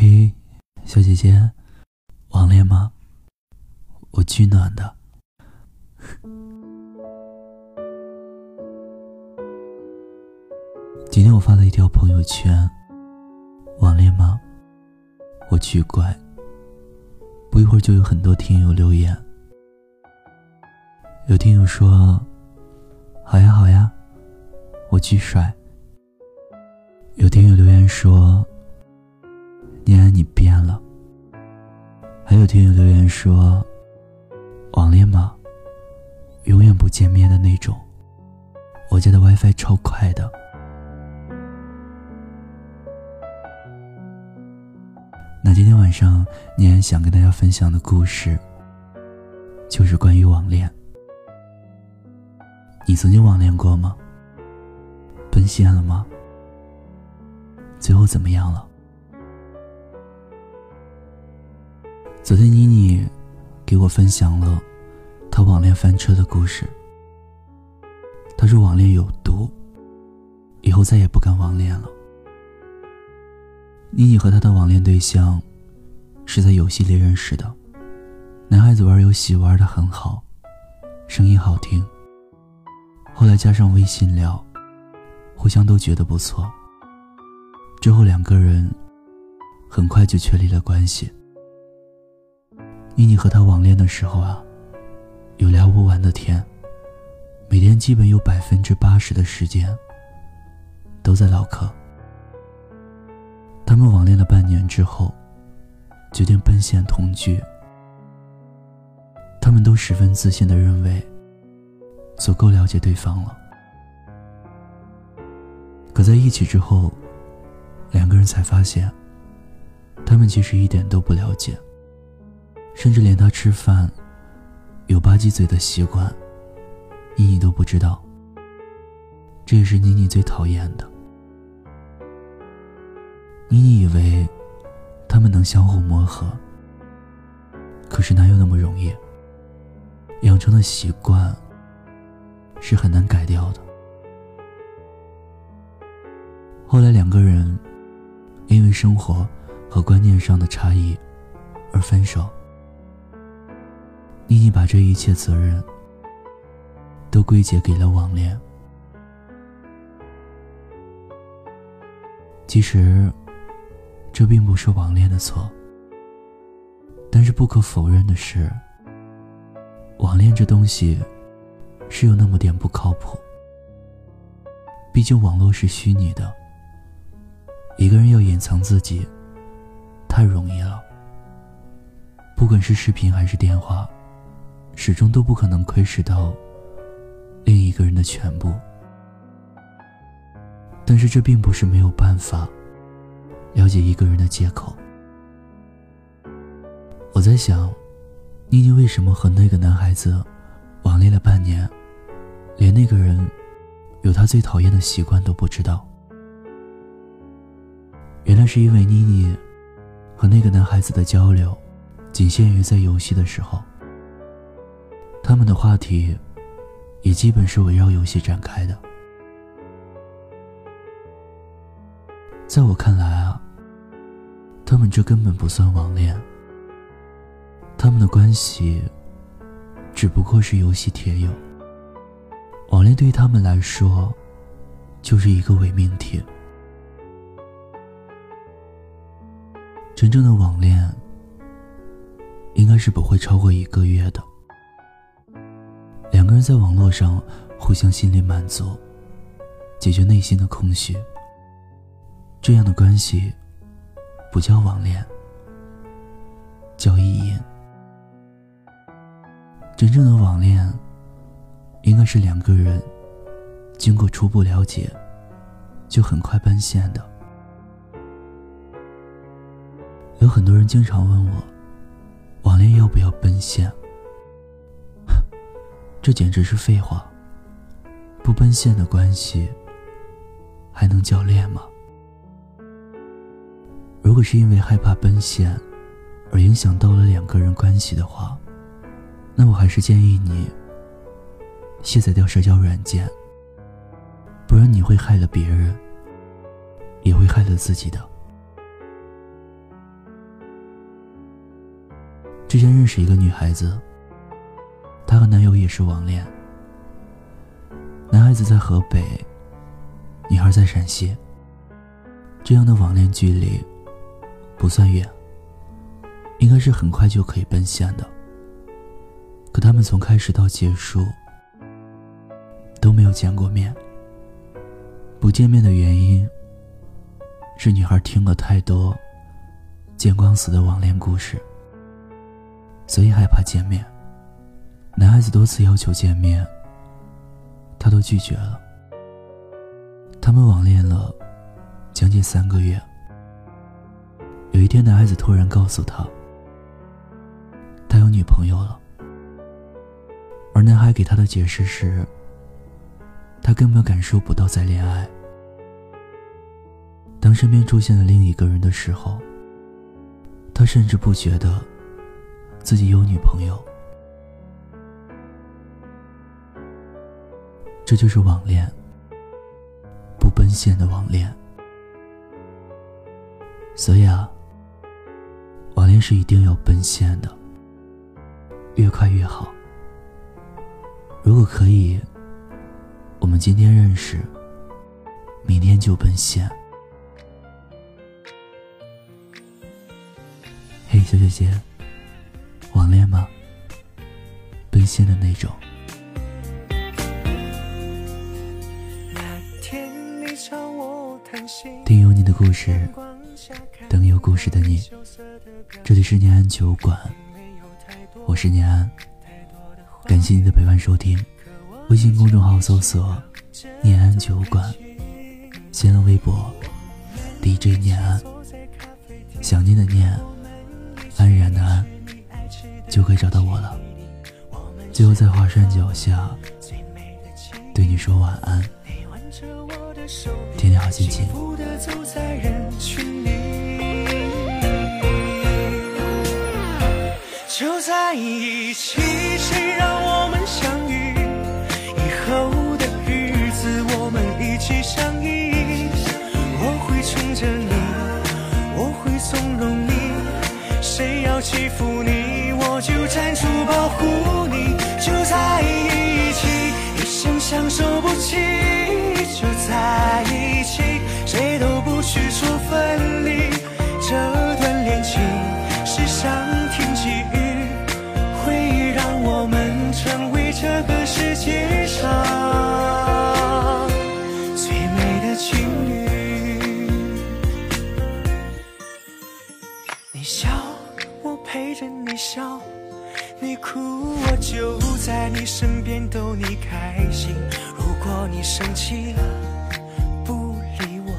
嘿，小姐姐，网恋吗？我巨暖的。今天我发了一条朋友圈，网恋吗？我巨乖。不一会儿就有很多听友留言，有听友说：“好呀好呀，我巨帅。”有听友留言说：“念安你变了。”还有听友留言说：“网恋吗？永远不见面的那种。我家的 WiFi 超快的。”那今天晚上，念安想跟大家分享的故事，就是关于网恋。你曾经网恋过吗？奔现了吗？最后怎么样了？昨天妮妮给我分享了她网恋翻车的故事。她说网恋有毒，以后再也不敢网恋了。妮妮和她的网恋对象是在游戏里认识的，男孩子玩游戏玩的很好，声音好听。后来加上微信聊，互相都觉得不错。之后两个人很快就确立了关系。妮妮和他网恋的时候啊，有聊不完的天，每天基本有百分之八十的时间都在唠嗑。他们网恋了半年之后，决定奔现同居。他们都十分自信的认为，足够了解对方了。可在一起之后，两个人才发现，他们其实一点都不了解，甚至连他吃饭有吧唧嘴的习惯，妮妮都不知道。这也是妮妮最讨厌的。妮妮以为他们能相互磨合，可是哪有那么容易？养成的习惯是很难改掉的。后来两个人。因为生活和观念上的差异而分手。妮妮把这一切责任都归结给了网恋。其实，这并不是网恋的错。但是不可否认的是，网恋这东西是有那么点不靠谱。毕竟网络是虚拟的。一个人要隐藏自己，太容易了。不管是视频还是电话，始终都不可能窥视到另一个人的全部。但是这并不是没有办法了解一个人的借口。我在想，妮妮为什么和那个男孩子网恋了半年，连那个人有他最讨厌的习惯都不知道？原来是因为妮妮和那个男孩子的交流，仅限于在游戏的时候。他们的话题也基本是围绕游戏展开的。在我看来啊，他们这根本不算网恋。他们的关系只不过是游戏铁友。网恋对于他们来说，就是一个伪命题。真正的网恋，应该是不会超过一个月的。两个人在网络上互相心理满足，解决内心的空虚。这样的关系，不叫网恋，叫意淫。真正的网恋，应该是两个人经过初步了解，就很快奔现的。有很多人经常问我，网恋要不要奔现？这简直是废话。不奔现的关系，还能叫恋吗？如果是因为害怕奔现，而影响到了两个人关系的话，那我还是建议你卸载掉社交软件，不然你会害了别人，也会害了自己的。之前认识一个女孩子，她和男友也是网恋。男孩子在河北，女孩在陕西。这样的网恋距离不算远，应该是很快就可以奔现的。可他们从开始到结束都没有见过面。不见面的原因是女孩听了太多见光死的网恋故事。所以害怕见面。男孩子多次要求见面，他都拒绝了。他们网恋了将近三个月。有一天，男孩子突然告诉他，他有女朋友了。而男孩给他的解释是，他根本感受不到在恋爱。当身边出现了另一个人的时候，他甚至不觉得。自己有女朋友，这就是网恋，不奔现的网恋。所以啊，网恋是一定要奔现的，越快越好。如果可以，我们今天认识，明天就奔现。嘿，小姐姐。网恋吗？奔现的那种。听有你的故事，等有故事的你。这里是念安酒馆，我是念安，感谢你的陪伴收听。微信公众号搜索“念安酒馆”，新浪微博 DJ 念安，想念的念，安然的安。就可以找到我了。最后在华山脚下，对你说晚安，天天好心情。就在一起，谁让我们相遇？以后的日子，我们一起相依。我会宠着你，我会纵容你，谁要欺负你？我就站出保护你，就在一起，一生相守不弃，就在一起，谁都不许说分离。这段恋情是上天给予，会让我们成为这个世界上最美的情侣。你笑，我陪着你笑。你哭，我就在你身边逗你开心。如果你生气不理我，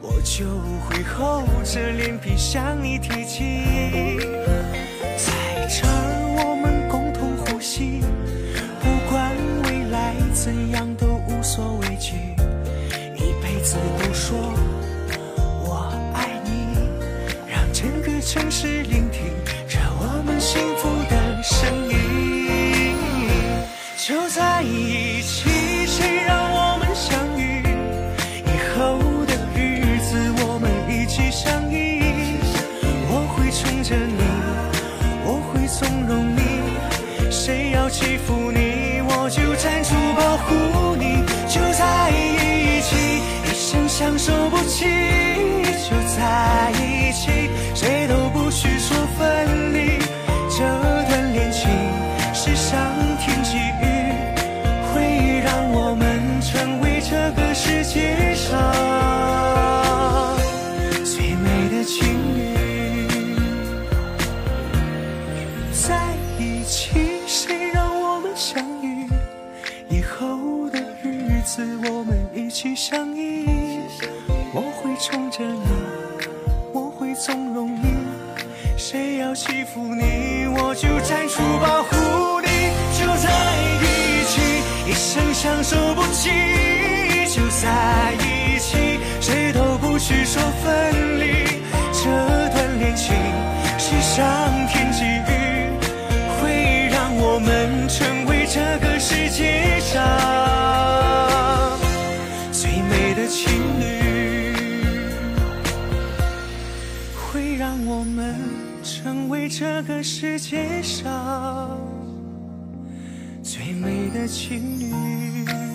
我就会厚着脸皮向你提起。在这儿我们共同呼吸，不管未来怎样都无所畏惧，一辈子都说我爱你，让整个城市宠着你，我会纵容你，谁要欺负你，我就站出保护你。就在一起，一生相守不弃。就在一起，谁一起相依。我会宠着你，我会纵容你，谁要欺负你，我就站出保护你。就在一起，一生。相守不弃，就在一起，谁都不许说分离。这段恋情是上世界上最美的情侣。